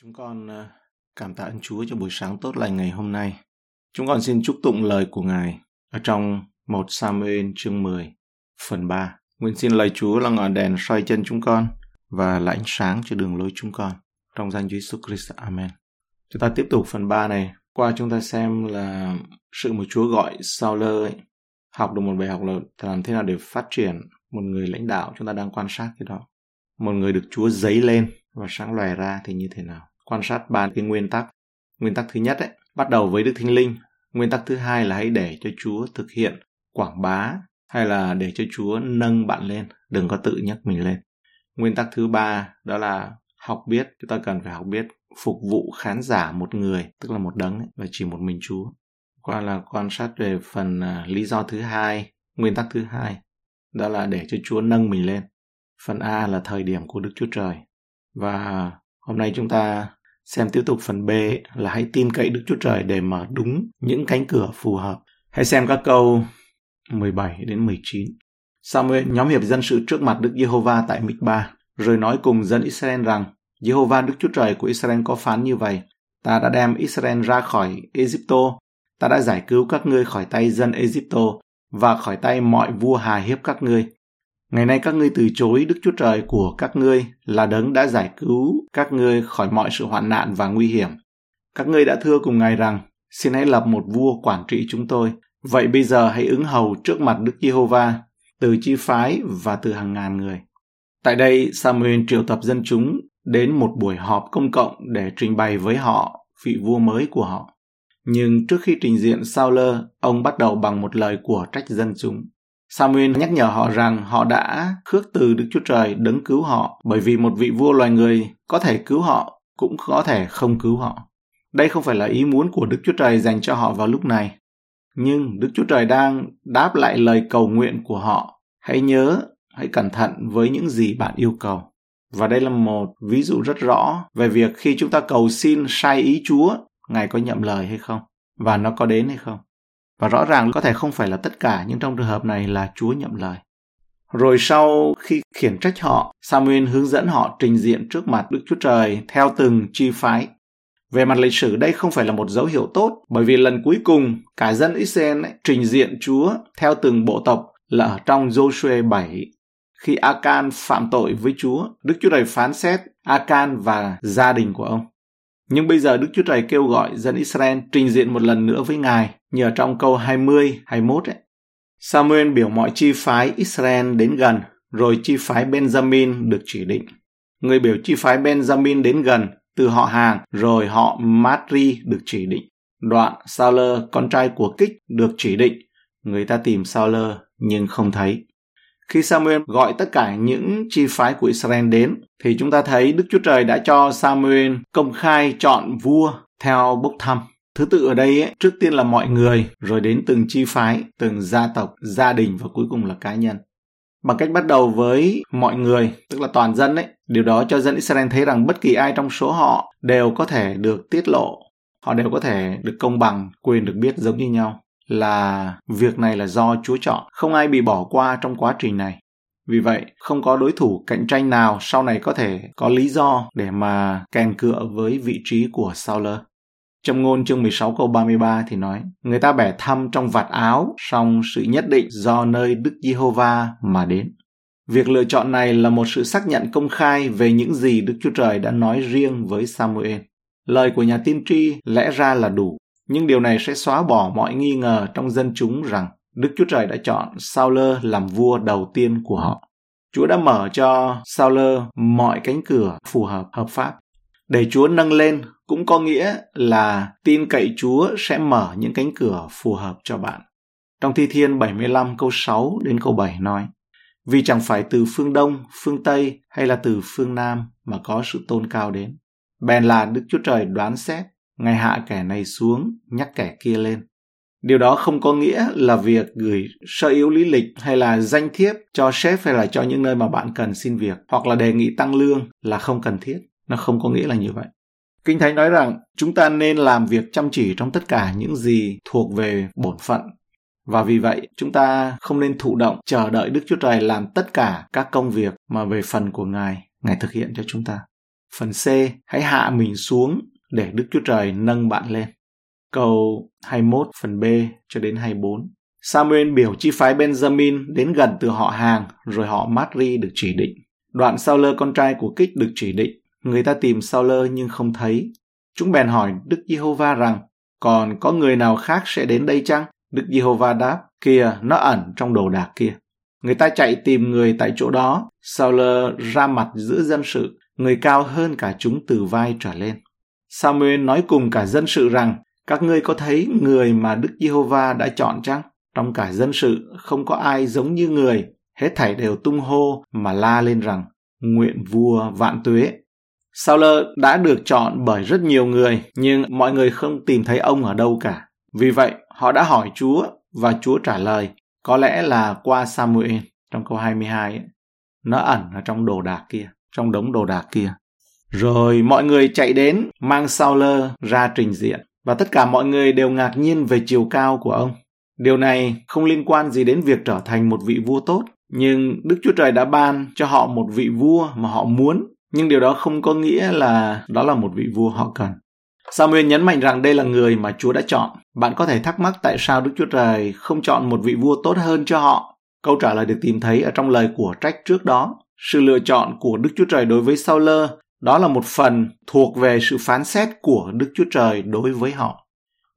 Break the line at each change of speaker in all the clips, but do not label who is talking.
Chúng con ờ, cảm tạ ơn Chúa cho buổi sáng tốt lành ngày hôm nay. Chúng con xin chúc tụng lời của Ngài ở trong 1 Samuel chương 10, phần 3. Nguyện xin lời Chúa là ngọn đèn soi chân chúng con và là ánh sáng cho đường lối chúng con. Trong danh Chúa Jesus Christ. Amen. Chúng ta tiếp tục phần 3 này. Qua chúng ta xem là sự mà Chúa gọi Saul ấy, học được một bài học là làm thế nào để phát triển một người lãnh đạo chúng ta đang quan sát cái đó một người được Chúa giấy lên và sáng loài ra thì như thế nào? Quan sát ba cái nguyên tắc. Nguyên tắc thứ nhất ấy, bắt đầu với đức thánh linh. Nguyên tắc thứ hai là hãy để cho chúa thực hiện quảng bá hay là để cho chúa nâng bạn lên. Đừng có tự nhắc mình lên. Nguyên tắc thứ ba đó là học biết. Chúng ta cần phải học biết phục vụ khán giả một người tức là một đấng ấy, và chỉ một mình chúa. Qua là quan sát về phần uh, lý do thứ hai nguyên tắc thứ hai đó là để cho chúa nâng mình lên. Phần a là thời điểm của đức chúa trời và Hôm nay chúng ta xem tiếp tục phần B là hãy tin cậy Đức Chúa Trời để mở đúng những cánh cửa phù hợp. Hãy xem các câu 17 đến 19. Samuel nhóm hiệp dân sự trước mặt Đức Giê-hô-va tại Mịch-ba, rồi nói cùng dân Israel rằng, Giê-hô-va Đức Chúa Trời của Israel có phán như vậy, ta đã đem Israel ra khỏi Egypto, ta đã giải cứu các ngươi khỏi tay dân Egypto và khỏi tay mọi vua hà hiếp các ngươi. Ngày nay các ngươi từ chối Đức Chúa Trời của các ngươi là đấng đã giải cứu các ngươi khỏi mọi sự hoạn nạn và nguy hiểm. Các ngươi đã thưa cùng Ngài rằng, xin hãy lập một vua quản trị chúng tôi. Vậy bây giờ hãy ứng hầu trước mặt Đức Giê-hô-va, từ chi phái và từ hàng ngàn người. Tại đây, Samuel triệu tập dân chúng đến một buổi họp công cộng để trình bày với họ vị vua mới của họ. Nhưng trước khi trình diện Sauler, ông bắt đầu bằng một lời của trách dân chúng. Samuel nhắc nhở họ rằng họ đã khước từ Đức Chúa Trời đấng cứu họ bởi vì một vị vua loài người có thể cứu họ cũng có thể không cứu họ. Đây không phải là ý muốn của Đức Chúa Trời dành cho họ vào lúc này. Nhưng Đức Chúa Trời đang đáp lại lời cầu nguyện của họ. Hãy nhớ, hãy cẩn thận với những gì bạn yêu cầu. Và đây là một ví dụ rất rõ về việc khi chúng ta cầu xin sai ý Chúa, Ngài có nhậm lời hay không? Và nó có đến hay không? Và rõ ràng có thể không phải là tất cả, nhưng trong trường hợp này là Chúa nhậm lời. Rồi sau khi khiển trách họ, Samuel hướng dẫn họ trình diện trước mặt Đức Chúa Trời theo từng chi phái. Về mặt lịch sử đây không phải là một dấu hiệu tốt, bởi vì lần cuối cùng cả dân Israel ấy, trình diện Chúa theo từng bộ tộc là ở trong Joshua 7. Khi Akan phạm tội với Chúa, Đức Chúa Trời phán xét Akan và gia đình của ông. Nhưng bây giờ Đức Chúa Trời kêu gọi dân Israel trình diện một lần nữa với Ngài như ở trong câu 20, 21 ấy. Samuel biểu mọi chi phái Israel đến gần, rồi chi phái Benjamin được chỉ định. Người biểu chi phái Benjamin đến gần, từ họ hàng, rồi họ Matri được chỉ định. Đoạn Sauler, con trai của Kích, được chỉ định. Người ta tìm Sauler nhưng không thấy. Khi Samuel gọi tất cả những chi phái của Israel đến, thì chúng ta thấy Đức Chúa Trời đã cho Samuel công khai chọn vua theo bốc thăm. Thứ tự ở đây ấy, trước tiên là mọi người, rồi đến từng chi phái, từng gia tộc, gia đình và cuối cùng là cá nhân. Bằng cách bắt đầu với mọi người, tức là toàn dân ấy, điều đó cho dân Israel thấy rằng bất kỳ ai trong số họ đều có thể được tiết lộ, họ đều có thể được công bằng, quyền được biết giống như nhau là việc này là do Chúa chọn, không ai bị bỏ qua trong quá trình này. Vì vậy, không có đối thủ cạnh tranh nào sau này có thể có lý do để mà kèn cựa với vị trí của Saul. Trong ngôn chương 16 câu 33 thì nói, người ta bẻ thăm trong vạt áo, song sự nhất định do nơi Đức Giê-hô-va mà đến. Việc lựa chọn này là một sự xác nhận công khai về những gì Đức Chúa Trời đã nói riêng với Samuel. Lời của nhà tiên tri lẽ ra là đủ, nhưng điều này sẽ xóa bỏ mọi nghi ngờ trong dân chúng rằng Đức Chúa Trời đã chọn Saul làm vua đầu tiên của họ. Chúa đã mở cho Saul mọi cánh cửa phù hợp, hợp pháp. Để Chúa nâng lên cũng có nghĩa là tin cậy Chúa sẽ mở những cánh cửa phù hợp cho bạn. Trong Thi Thiên 75 câu 6 đến câu 7 nói, Vì chẳng phải từ phương Đông, phương Tây hay là từ phương Nam mà có sự tôn cao đến. Bèn là Đức Chúa Trời đoán xét, Ngài hạ kẻ này xuống, nhắc kẻ kia lên. Điều đó không có nghĩa là việc gửi sơ yếu lý lịch hay là danh thiếp cho sếp hay là cho những nơi mà bạn cần xin việc hoặc là đề nghị tăng lương là không cần thiết. Nó không có nghĩa là như vậy. Kinh Thánh nói rằng chúng ta nên làm việc chăm chỉ trong tất cả những gì thuộc về bổn phận. Và vì vậy, chúng ta không nên thụ động chờ đợi Đức Chúa Trời làm tất cả các công việc mà về phần của Ngài, Ngài thực hiện cho chúng ta. Phần C, hãy hạ mình xuống để Đức Chúa Trời nâng bạn lên. Câu 21 phần B cho đến 24. Samuel biểu chi phái Benjamin đến gần từ họ hàng, rồi họ Matri được chỉ định. Đoạn Sauler con trai của Kích được chỉ định. Người ta tìm Sauler nhưng không thấy. Chúng bèn hỏi Đức Giê-hô-va rằng, còn có người nào khác sẽ đến đây chăng? Đức Giê-hô-va đáp, kia nó ẩn trong đồ đạc kia. Người ta chạy tìm người tại chỗ đó. Sauler ra mặt giữa dân sự, người cao hơn cả chúng từ vai trở lên. Samuel nói cùng cả dân sự rằng, các ngươi có thấy người mà Đức Giê-hô-va đã chọn chăng? Trong cả dân sự không có ai giống như người, hết thảy đều tung hô mà la lên rằng, nguyện vua vạn tuế. Sauler đã được chọn bởi rất nhiều người, nhưng mọi người không tìm thấy ông ở đâu cả. Vì vậy, họ đã hỏi Chúa và Chúa trả lời, có lẽ là qua Samuel trong câu 22 ấy. Nó ẩn ở trong đồ đạc kia, trong đống đồ đạc kia. Rồi mọi người chạy đến mang Sauler ra trình diện và tất cả mọi người đều ngạc nhiên về chiều cao của ông. Điều này không liên quan gì đến việc trở thành một vị vua tốt, nhưng Đức Chúa Trời đã ban cho họ một vị vua mà họ muốn, nhưng điều đó không có nghĩa là đó là một vị vua họ cần. Samuel nhấn mạnh rằng đây là người mà Chúa đã chọn. Bạn có thể thắc mắc tại sao Đức Chúa Trời không chọn một vị vua tốt hơn cho họ. Câu trả lời được tìm thấy ở trong lời của trách trước đó. Sự lựa chọn của Đức Chúa Trời đối với Sauler đó là một phần thuộc về sự phán xét của Đức Chúa Trời đối với họ.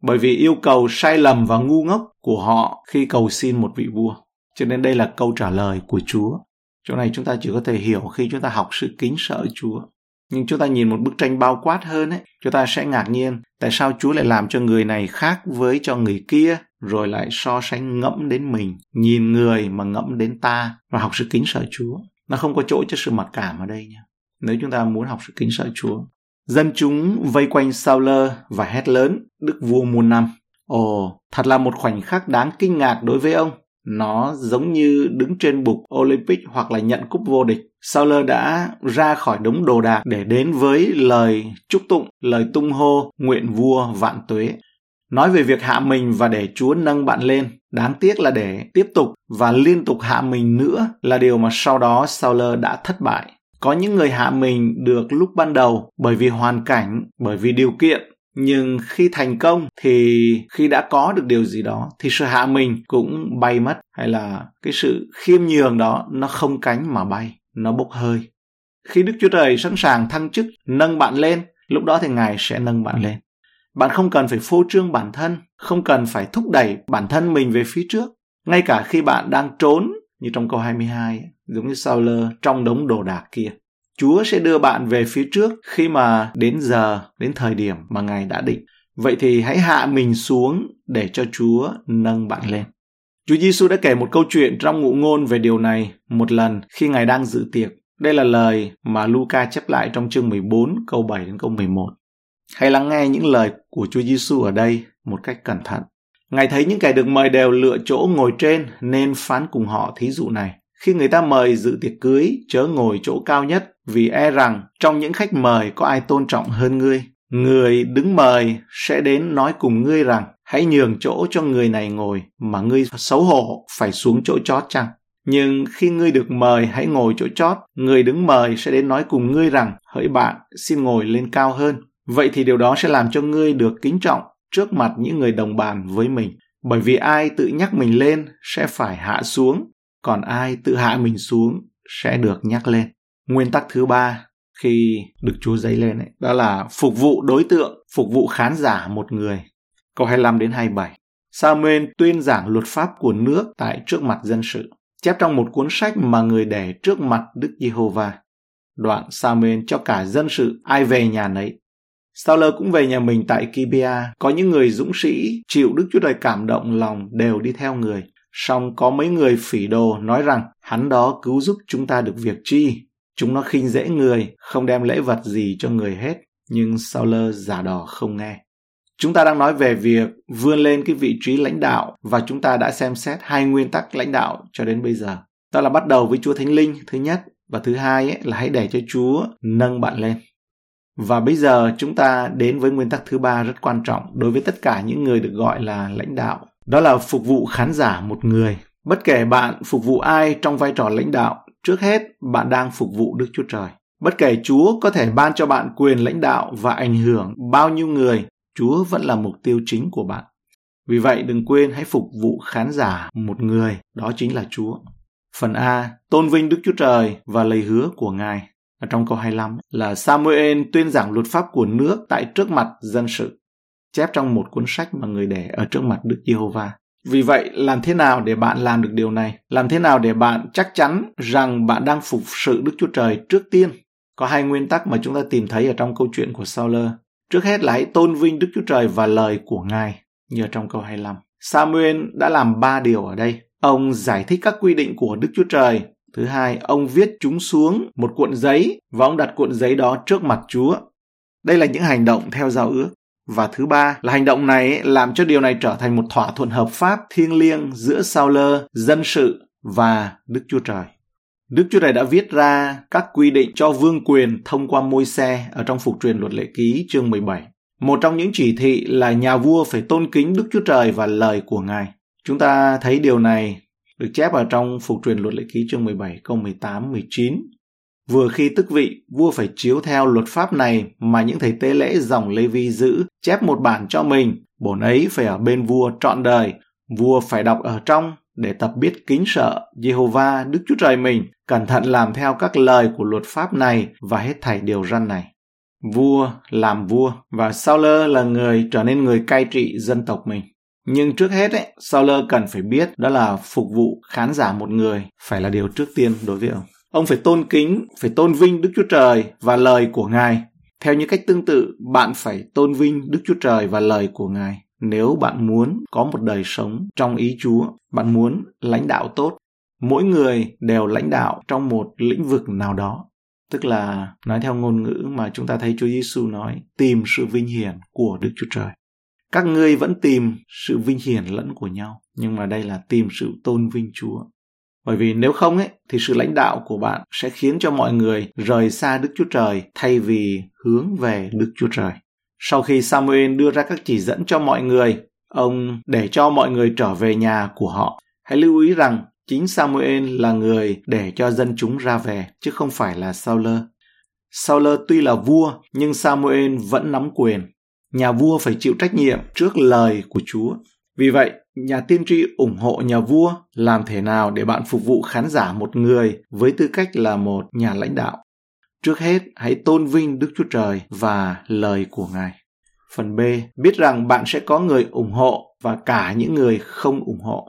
Bởi vì yêu cầu sai lầm và ngu ngốc của họ khi cầu xin một vị vua. Cho nên đây là câu trả lời của Chúa. Chỗ này chúng ta chỉ có thể hiểu khi chúng ta học sự kính sợ Chúa. Nhưng chúng ta nhìn một bức tranh bao quát hơn ấy, chúng ta sẽ ngạc nhiên tại sao Chúa lại làm cho người này khác với cho người kia, rồi lại so sánh ngẫm đến mình, nhìn người mà ngẫm đến ta và học sự kính sợ Chúa. Nó không có chỗ cho sự mặc cảm ở đây nha. Nếu chúng ta muốn học sự kính sợ Chúa. Dân chúng vây quanh Saul và hét lớn, Đức vua muôn năm. Ồ, thật là một khoảnh khắc đáng kinh ngạc đối với ông. Nó giống như đứng trên bục Olympic hoặc là nhận cúp vô địch. Saul đã ra khỏi đống đồ đạc để đến với lời chúc tụng, lời tung hô, nguyện vua vạn tuế. Nói về việc hạ mình và để Chúa nâng bạn lên, đáng tiếc là để tiếp tục và liên tục hạ mình nữa là điều mà sau đó Sauler đã thất bại. Có những người hạ mình được lúc ban đầu bởi vì hoàn cảnh, bởi vì điều kiện, nhưng khi thành công thì khi đã có được điều gì đó thì sự hạ mình cũng bay mất. Hay là cái sự khiêm nhường đó nó không cánh mà bay nó bốc hơi. Khi đức chúa trời sẵn sàng thăng chức nâng bạn lên lúc đó thì ngài sẽ nâng bạn lên. Bạn không cần phải phô trương bản thân không cần phải thúc đẩy bản thân mình về phía trước. Ngay cả khi bạn đang trốn như trong câu 22 giống như Sauler trong đống đồ đạc kia Chúa sẽ đưa bạn về phía trước khi mà đến giờ, đến thời điểm mà Ngài đã định. Vậy thì hãy hạ mình xuống để cho Chúa nâng bạn lên. Chúa Giêsu đã kể một câu chuyện trong ngụ ngôn về điều này một lần khi Ngài đang dự tiệc. Đây là lời mà Luca chép lại trong chương 14 câu 7 đến câu 11. Hãy lắng nghe những lời của Chúa Giêsu ở đây một cách cẩn thận. Ngài thấy những kẻ được mời đều lựa chỗ ngồi trên nên phán cùng họ thí dụ này. Khi người ta mời dự tiệc cưới, chớ ngồi chỗ cao nhất, vì e rằng trong những khách mời có ai tôn trọng hơn ngươi. Người đứng mời sẽ đến nói cùng ngươi rằng, hãy nhường chỗ cho người này ngồi, mà ngươi xấu hổ phải xuống chỗ chót chăng? Nhưng khi ngươi được mời hãy ngồi chỗ chót, người đứng mời sẽ đến nói cùng ngươi rằng, hỡi bạn, xin ngồi lên cao hơn. Vậy thì điều đó sẽ làm cho ngươi được kính trọng trước mặt những người đồng bàn với mình. Bởi vì ai tự nhắc mình lên sẽ phải hạ xuống, còn ai tự hạ mình xuống sẽ được nhắc lên. Nguyên tắc thứ ba khi được Chúa dấy lên ấy, đó là phục vụ đối tượng, phục vụ khán giả một người. Câu 25 đến 27. Samuel tuyên giảng luật pháp của nước tại trước mặt dân sự, chép trong một cuốn sách mà người để trước mặt Đức Giê-hô-va. Đoạn Samuel cho cả dân sự ai về nhà nấy. Sauler cũng về nhà mình tại Kibia, có những người dũng sĩ chịu Đức Chúa Trời cảm động lòng đều đi theo người. Song có mấy người phỉ đồ nói rằng hắn đó cứu giúp chúng ta được việc chi. Chúng nó khinh dễ người, không đem lễ vật gì cho người hết. Nhưng Sauler giả đò không nghe. Chúng ta đang nói về việc vươn lên cái vị trí lãnh đạo và chúng ta đã xem xét hai nguyên tắc lãnh đạo cho đến bây giờ. Đó là bắt đầu với Chúa Thánh Linh thứ nhất và thứ hai ấy, là hãy để cho Chúa nâng bạn lên. Và bây giờ chúng ta đến với nguyên tắc thứ ba rất quan trọng đối với tất cả những người được gọi là lãnh đạo đó là phục vụ khán giả một người. Bất kể bạn phục vụ ai trong vai trò lãnh đạo, trước hết bạn đang phục vụ Đức Chúa Trời. Bất kể Chúa có thể ban cho bạn quyền lãnh đạo và ảnh hưởng bao nhiêu người, Chúa vẫn là mục tiêu chính của bạn. Vì vậy đừng quên hãy phục vụ khán giả một người, đó chính là Chúa. Phần A, tôn vinh Đức Chúa Trời và lời hứa của Ngài. Ở trong câu 25 là Samuel tuyên giảng luật pháp của nước tại trước mặt dân sự. Chép trong một cuốn sách mà người để ở trước mặt Đức Giê-hô-va. Vì vậy, làm thế nào để bạn làm được điều này? Làm thế nào để bạn chắc chắn rằng bạn đang phục sự Đức Chúa Trời trước tiên? Có hai nguyên tắc mà chúng ta tìm thấy ở trong câu chuyện của Sauler. Trước hết là hãy tôn vinh Đức Chúa Trời và lời của Ngài, như ở trong câu 25. Samuel đã làm ba điều ở đây. Ông giải thích các quy định của Đức Chúa Trời. Thứ hai, ông viết chúng xuống một cuộn giấy và ông đặt cuộn giấy đó trước mặt Chúa. Đây là những hành động theo giao ước. Và thứ ba là hành động này làm cho điều này trở thành một thỏa thuận hợp pháp thiêng liêng giữa sao lơ, dân sự và Đức Chúa Trời. Đức Chúa Trời đã viết ra các quy định cho vương quyền thông qua môi xe ở trong phục truyền luật lệ ký chương 17. Một trong những chỉ thị là nhà vua phải tôn kính Đức Chúa Trời và lời của Ngài. Chúng ta thấy điều này được chép ở trong phục truyền luật lệ ký chương 17 câu 18 19. Vừa khi tức vị, vua phải chiếu theo luật pháp này mà những thầy tế lễ dòng Lê Vi giữ, chép một bản cho mình, bổn ấy phải ở bên vua trọn đời. Vua phải đọc ở trong để tập biết kính sợ Jehovah Đức Chúa Trời mình, cẩn thận làm theo các lời của luật pháp này và hết thảy điều răn này. Vua làm vua và Sauler là người trở nên người cai trị dân tộc mình. Nhưng trước hết ấy, Sauler cần phải biết đó là phục vụ khán giả một người phải là điều trước tiên đối với ông. Ông phải tôn kính, phải tôn vinh Đức Chúa Trời và lời của Ngài. Theo những cách tương tự, bạn phải tôn vinh Đức Chúa Trời và lời của Ngài. Nếu bạn muốn có một đời sống trong ý Chúa, bạn muốn lãnh đạo tốt, mỗi người đều lãnh đạo trong một lĩnh vực nào đó. Tức là nói theo ngôn ngữ mà chúng ta thấy Chúa Giêsu nói, tìm sự vinh hiển của Đức Chúa Trời. Các ngươi vẫn tìm sự vinh hiển lẫn của nhau, nhưng mà đây là tìm sự tôn vinh Chúa. Bởi vì nếu không ấy, thì sự lãnh đạo của bạn sẽ khiến cho mọi người rời xa Đức Chúa Trời thay vì hướng về Đức Chúa Trời. Sau khi Samuel đưa ra các chỉ dẫn cho mọi người, ông để cho mọi người trở về nhà của họ. Hãy lưu ý rằng chính Samuel là người để cho dân chúng ra về, chứ không phải là Sauler. Sauler tuy là vua, nhưng Samuel vẫn nắm quyền. Nhà vua phải chịu trách nhiệm trước lời của Chúa. Vì vậy, nhà tiên tri ủng hộ nhà vua làm thế nào để bạn phục vụ khán giả một người với tư cách là một nhà lãnh đạo. Trước hết, hãy tôn vinh Đức Chúa Trời và lời của Ngài. Phần B, biết rằng bạn sẽ có người ủng hộ và cả những người không ủng hộ.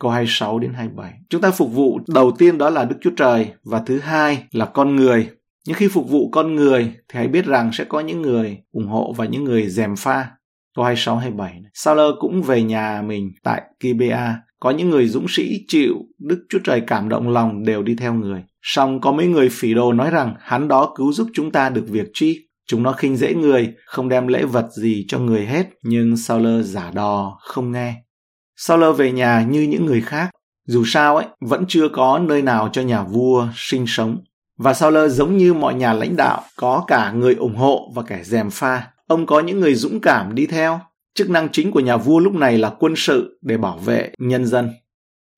Câu 26 đến 27. Chúng ta phục vụ đầu tiên đó là Đức Chúa Trời và thứ hai là con người. Nhưng khi phục vụ con người thì hãy biết rằng sẽ có những người ủng hộ và những người dèm pha. Câu 26 27. Sauler cũng về nhà mình tại Kibea. Có những người dũng sĩ chịu Đức Chúa Trời cảm động lòng đều đi theo người. Song có mấy người phỉ đồ nói rằng hắn đó cứu giúp chúng ta được việc chi. Chúng nó khinh dễ người, không đem lễ vật gì cho người hết, nhưng Sauler giả đò, không nghe. Sauler về nhà như những người khác. Dù sao ấy, vẫn chưa có nơi nào cho nhà vua sinh sống. Và Sauler giống như mọi nhà lãnh đạo, có cả người ủng hộ và kẻ dèm pha. Ông có những người dũng cảm đi theo. Chức năng chính của nhà vua lúc này là quân sự để bảo vệ nhân dân.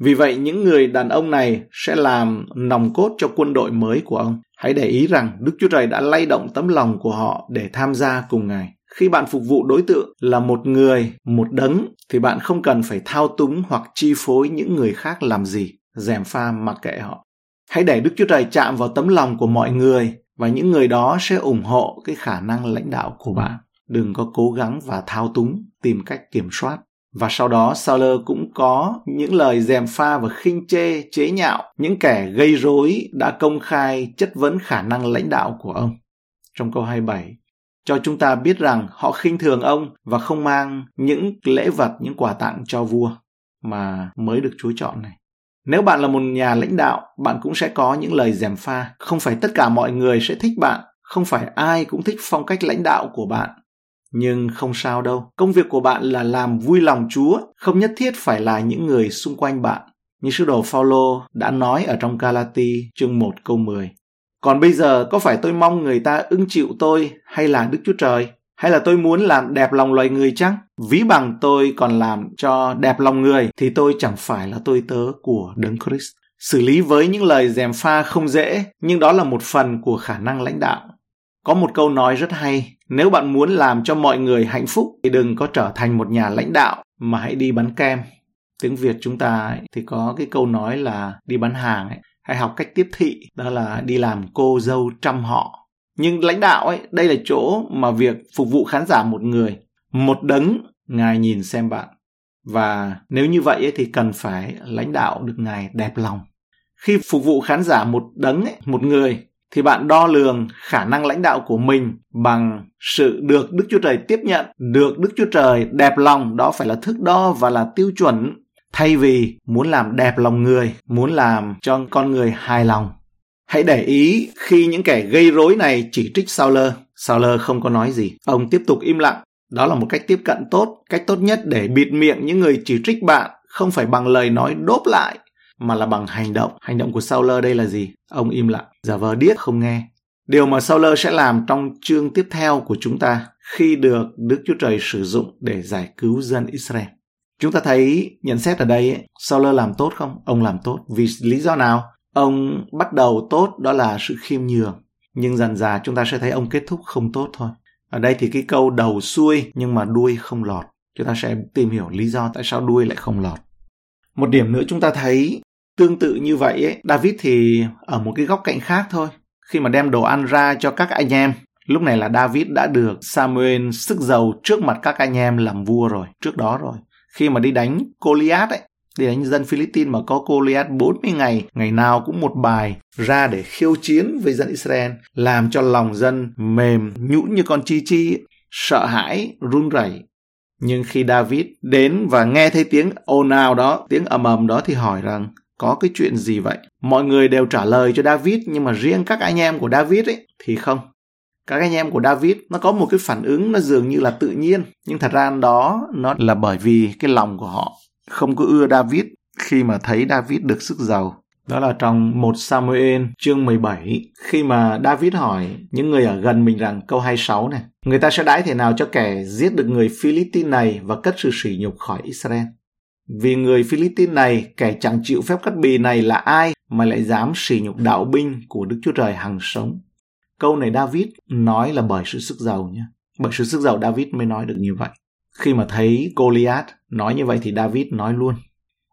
Vì vậy, những người đàn ông này sẽ làm nòng cốt cho quân đội mới của ông. Hãy để ý rằng Đức Chúa Trời đã lay động tấm lòng của họ để tham gia cùng Ngài. Khi bạn phục vụ đối tượng là một người, một đấng, thì bạn không cần phải thao túng hoặc chi phối những người khác làm gì, dèm pha mặc kệ họ. Hãy để Đức Chúa Trời chạm vào tấm lòng của mọi người và những người đó sẽ ủng hộ cái khả năng lãnh đạo của bạn. Đừng có cố gắng và thao túng, tìm cách kiểm soát. Và sau đó Sauler cũng có những lời dèm pha và khinh chê, chế nhạo những kẻ gây rối đã công khai chất vấn khả năng lãnh đạo của ông. Trong câu 27, cho chúng ta biết rằng họ khinh thường ông và không mang những lễ vật, những quà tặng cho vua mà mới được Chúa chọn này. Nếu bạn là một nhà lãnh đạo, bạn cũng sẽ có những lời dèm pha. Không phải tất cả mọi người sẽ thích bạn, không phải ai cũng thích phong cách lãnh đạo của bạn. Nhưng không sao đâu, công việc của bạn là làm vui lòng Chúa, không nhất thiết phải là những người xung quanh bạn. Như sứ đồ Phaolô đã nói ở trong Galati chương 1 câu 10. Còn bây giờ có phải tôi mong người ta ưng chịu tôi hay là Đức Chúa Trời? Hay là tôi muốn làm đẹp lòng loài người chăng? Ví bằng tôi còn làm cho đẹp lòng người thì tôi chẳng phải là tôi tớ của Đấng Christ. Xử lý với những lời dèm pha không dễ, nhưng đó là một phần của khả năng lãnh đạo. Có một câu nói rất hay, nếu bạn muốn làm cho mọi người hạnh phúc thì đừng có trở thành một nhà lãnh đạo mà hãy đi bán kem. Tiếng Việt chúng ta ấy, thì có cái câu nói là đi bán hàng ấy, hãy học cách tiếp thị, đó là đi làm cô dâu trăm họ. Nhưng lãnh đạo ấy, đây là chỗ mà việc phục vụ khán giả một người, một đấng ngài nhìn xem bạn. Và nếu như vậy ấy, thì cần phải lãnh đạo được ngài đẹp lòng. Khi phục vụ khán giả một đấng, ấy, một người thì bạn đo lường khả năng lãnh đạo của mình bằng sự được Đức Chúa Trời tiếp nhận, được Đức Chúa Trời đẹp lòng, đó phải là thước đo và là tiêu chuẩn, thay vì muốn làm đẹp lòng người, muốn làm cho con người hài lòng. Hãy để ý khi những kẻ gây rối này chỉ trích Sauler, Sauler không có nói gì, ông tiếp tục im lặng. Đó là một cách tiếp cận tốt, cách tốt nhất để bịt miệng những người chỉ trích bạn, không phải bằng lời nói đốp lại, mà là bằng hành động. Hành động của Sauler đây là gì? Ông im lặng, giả vờ điếc không nghe. Điều mà Sauler sẽ làm trong chương tiếp theo của chúng ta khi được Đức Chúa Trời sử dụng để giải cứu dân Israel. Chúng ta thấy nhận xét ở đây, ấy, Sauler làm tốt không? Ông làm tốt. Vì lý do nào? Ông bắt đầu tốt đó là sự khiêm nhường. Nhưng dần dà chúng ta sẽ thấy ông kết thúc không tốt thôi. Ở đây thì cái câu đầu xuôi nhưng mà đuôi không lọt. Chúng ta sẽ tìm hiểu lý do tại sao đuôi lại không lọt. Một điểm nữa chúng ta thấy Tương tự như vậy, ấy, David thì ở một cái góc cạnh khác thôi. Khi mà đem đồ ăn ra cho các anh em, lúc này là David đã được Samuel sức giàu trước mặt các anh em làm vua rồi, trước đó rồi. Khi mà đi đánh Goliath ấy, thì đánh dân Philippines mà có cô Liat 40 ngày, ngày nào cũng một bài ra để khiêu chiến với dân Israel, làm cho lòng dân mềm nhũn như con chi chi, sợ hãi, run rẩy. Nhưng khi David đến và nghe thấy tiếng ồn ào đó, tiếng ầm ầm đó thì hỏi rằng có cái chuyện gì vậy? Mọi người đều trả lời cho David nhưng mà riêng các anh em của David ấy thì không. Các anh em của David nó có một cái phản ứng nó dường như là tự nhiên nhưng thật ra đó nó là bởi vì cái lòng của họ không có ưa David khi mà thấy David được sức giàu. Đó là trong 1 Samuel chương 17 khi mà David hỏi những người ở gần mình rằng câu 26 này Người ta sẽ đãi thế nào cho kẻ giết được người Philippines này và cất sự sỉ nhục khỏi Israel? Vì người Philippines này, kẻ chẳng chịu phép cắt bì này là ai mà lại dám sỉ nhục đạo binh của Đức Chúa Trời hằng sống. Câu này David nói là bởi sự sức giàu nhé. Bởi sự sức giàu David mới nói được như vậy. Khi mà thấy Goliath nói như vậy thì David nói luôn.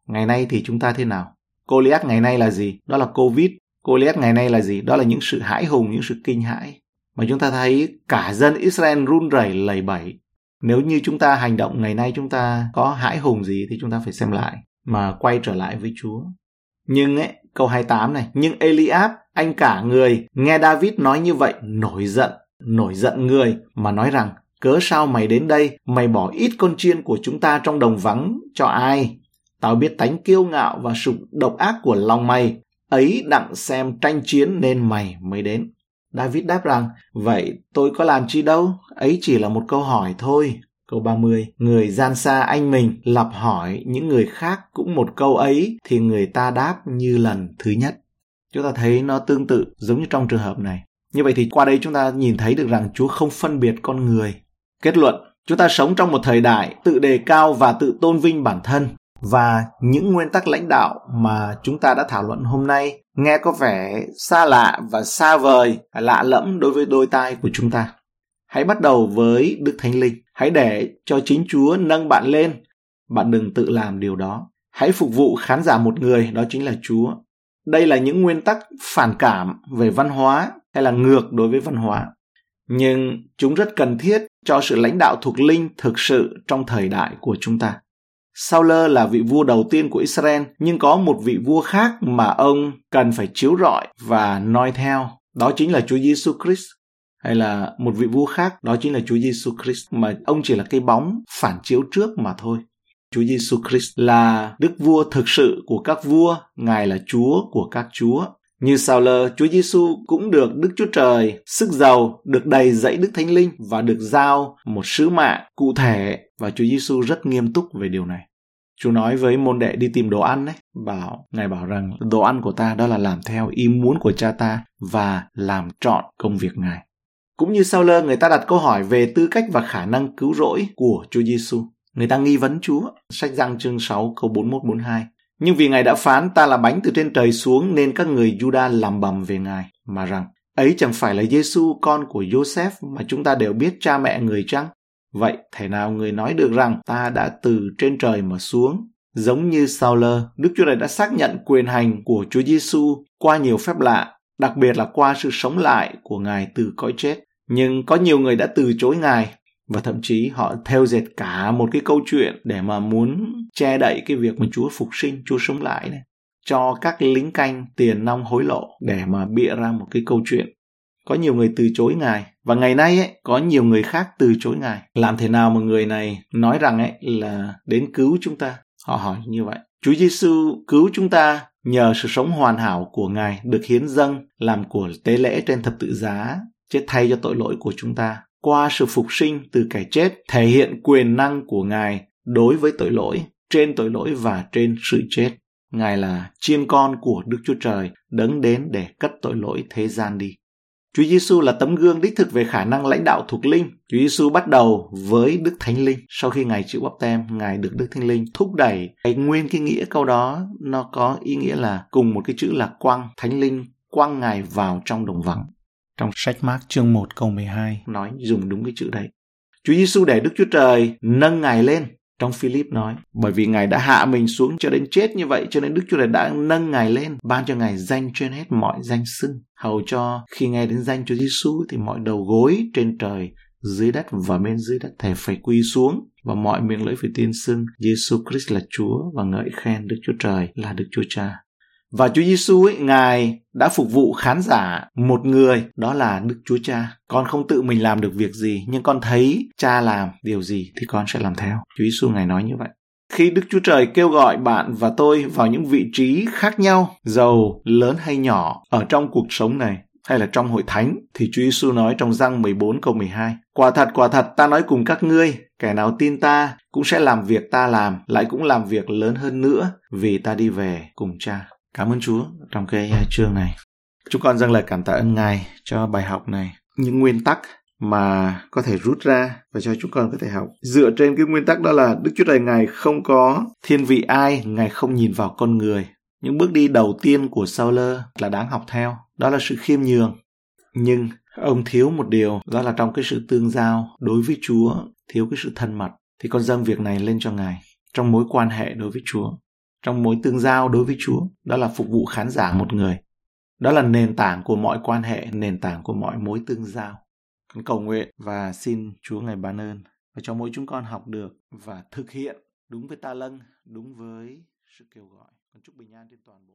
Ngày nay thì chúng ta thế nào? Goliath ngày nay là gì? Đó là Covid. Goliath ngày nay là gì? Đó là những sự hãi hùng, những sự kinh hãi. Mà chúng ta thấy cả dân Israel run rẩy lầy bẩy nếu như chúng ta hành động ngày nay chúng ta có hãi hùng gì thì chúng ta phải xem lại mà quay trở lại với Chúa. Nhưng ấy, câu 28 này, nhưng Eliab, anh cả người, nghe David nói như vậy, nổi giận, nổi giận người mà nói rằng, cớ sao mày đến đây, mày bỏ ít con chiên của chúng ta trong đồng vắng cho ai? Tao biết tánh kiêu ngạo và sục độc ác của lòng mày, ấy đặng xem tranh chiến nên mày mới đến. David đáp rằng, vậy tôi có làm chi đâu, ấy chỉ là một câu hỏi thôi. Câu 30, người gian xa anh mình lặp hỏi những người khác cũng một câu ấy thì người ta đáp như lần thứ nhất. Chúng ta thấy nó tương tự giống như trong trường hợp này. Như vậy thì qua đây chúng ta nhìn thấy được rằng Chúa không phân biệt con người. Kết luận, chúng ta sống trong một thời đại tự đề cao và tự tôn vinh bản thân và những nguyên tắc lãnh đạo mà chúng ta đã thảo luận hôm nay nghe có vẻ xa lạ và xa vời, lạ lẫm đối với đôi tai của chúng ta. Hãy bắt đầu với Đức Thánh Linh. Hãy để cho chính Chúa nâng bạn lên. Bạn đừng tự làm điều đó. Hãy phục vụ khán giả một người, đó chính là Chúa. Đây là những nguyên tắc phản cảm về văn hóa hay là ngược đối với văn hóa. Nhưng chúng rất cần thiết cho sự lãnh đạo thuộc linh thực sự trong thời đại của chúng ta. Sauler là vị vua đầu tiên của Israel, nhưng có một vị vua khác mà ông cần phải chiếu rọi và noi theo. Đó chính là Chúa Giêsu Christ. Hay là một vị vua khác, đó chính là Chúa Giêsu Christ mà ông chỉ là cái bóng phản chiếu trước mà thôi. Chúa Giêsu Christ là đức vua thực sự của các vua, Ngài là Chúa của các chúa. Như sao lơ, Chúa Giêsu cũng được Đức Chúa Trời sức giàu, được đầy dẫy Đức Thánh Linh và được giao một sứ mạng cụ thể và Chúa Giêsu rất nghiêm túc về điều này. Chúa nói với môn đệ đi tìm đồ ăn đấy, bảo Ngài bảo rằng đồ ăn của ta đó là làm theo ý muốn của cha ta và làm trọn công việc Ngài. Cũng như sau lơ người ta đặt câu hỏi về tư cách và khả năng cứu rỗi của Chúa Giêsu. Người ta nghi vấn Chúa. Sách răng chương 6 câu 41 42. Nhưng vì Ngài đã phán ta là bánh từ trên trời xuống nên các người Juda làm bầm về Ngài, mà rằng ấy chẳng phải là Giêsu con của Joseph mà chúng ta đều biết cha mẹ người chăng? Vậy thể nào người nói được rằng ta đã từ trên trời mà xuống? Giống như Saul, Đức Chúa Trời đã xác nhận quyền hành của Chúa Giêsu qua nhiều phép lạ, đặc biệt là qua sự sống lại của Ngài từ cõi chết. Nhưng có nhiều người đã từ chối Ngài và thậm chí họ theo dệt cả một cái câu chuyện để mà muốn che đậy cái việc mà Chúa phục sinh, Chúa sống lại này cho các lính canh tiền nong hối lộ để mà bịa ra một cái câu chuyện. Có nhiều người từ chối Ngài và ngày nay ấy có nhiều người khác từ chối Ngài. Làm thế nào mà người này nói rằng ấy là đến cứu chúng ta? Họ hỏi như vậy. Chúa Giêsu cứu chúng ta nhờ sự sống hoàn hảo của Ngài được hiến dâng làm của tế lễ trên thập tự giá, chết thay cho tội lỗi của chúng ta. Qua sự phục sinh từ kẻ chết thể hiện quyền năng của Ngài đối với tội lỗi, trên tội lỗi và trên sự chết. Ngài là chiên con của Đức Chúa Trời đấng đến để cất tội lỗi thế gian đi. Chúa Giêsu là tấm gương đích thực về khả năng lãnh đạo thuộc linh. Chúa Giêsu bắt đầu với Đức Thánh Linh. Sau khi Ngài chịu bắp tem, Ngài được Đức Thánh Linh thúc đẩy. Cái nguyên cái nghĩa câu đó nó có ý nghĩa là cùng một cái chữ là quăng, Thánh Linh quăng Ngài vào trong đồng vắng. Trong sách Mark chương 1 câu 12 nói dùng đúng cái chữ đấy. Chúa Giêsu để Đức Chúa Trời nâng Ngài lên trong Philip nói, bởi vì Ngài đã hạ mình xuống cho đến chết như vậy, cho nên Đức Chúa Trời đã nâng Ngài lên, ban cho Ngài danh trên hết mọi danh xưng, hầu cho khi nghe đến danh Chúa Giêsu thì mọi đầu gối trên trời, dưới đất và bên dưới đất thể phải quy xuống và mọi miệng lưỡi phải tiên xưng Giêsu Christ là Chúa và ngợi khen Đức Chúa Trời là Đức Chúa Cha. Và Chúa Giêsu ấy, Ngài đã phục vụ khán giả một người, đó là Đức Chúa Cha. Con không tự mình làm được việc gì, nhưng con thấy Cha làm điều gì thì con sẽ làm theo. Chúa Giêsu Ngài nói như vậy. Khi Đức Chúa Trời kêu gọi bạn và tôi vào những vị trí khác nhau, giàu, lớn hay nhỏ ở trong cuộc sống này, hay là trong hội thánh thì Chúa Giêsu nói trong răng 14 câu 12 Quả thật quả thật ta nói cùng các ngươi kẻ nào tin ta cũng sẽ làm việc ta làm lại cũng làm việc lớn hơn nữa vì ta đi về cùng cha Cảm ơn Chúa trong cái à, chương này. Chúng con dâng lời cảm tạ ơn Ngài cho bài học này. Những nguyên tắc mà có thể rút ra và cho chúng con có thể học. Dựa trên cái nguyên tắc đó là Đức Chúa Trời Ngài không có thiên vị ai, Ngài không nhìn vào con người. Những bước đi đầu tiên của Saul là đáng học theo, đó là sự khiêm nhường. Nhưng ông thiếu một điều, đó là trong cái sự tương giao đối với Chúa, thiếu cái sự thân mật. Thì con dâng việc này lên cho Ngài trong mối quan hệ đối với Chúa trong mối tương giao đối với Chúa, đó là phục vụ khán giả một người. Đó là nền tảng của mọi quan hệ, nền tảng của mọi mối tương giao. Con cầu nguyện và xin Chúa ngài ban ơn và cho mỗi chúng con học được và thực hiện đúng với ta lân, đúng với sự kêu gọi. Con chúc bình an trên toàn bộ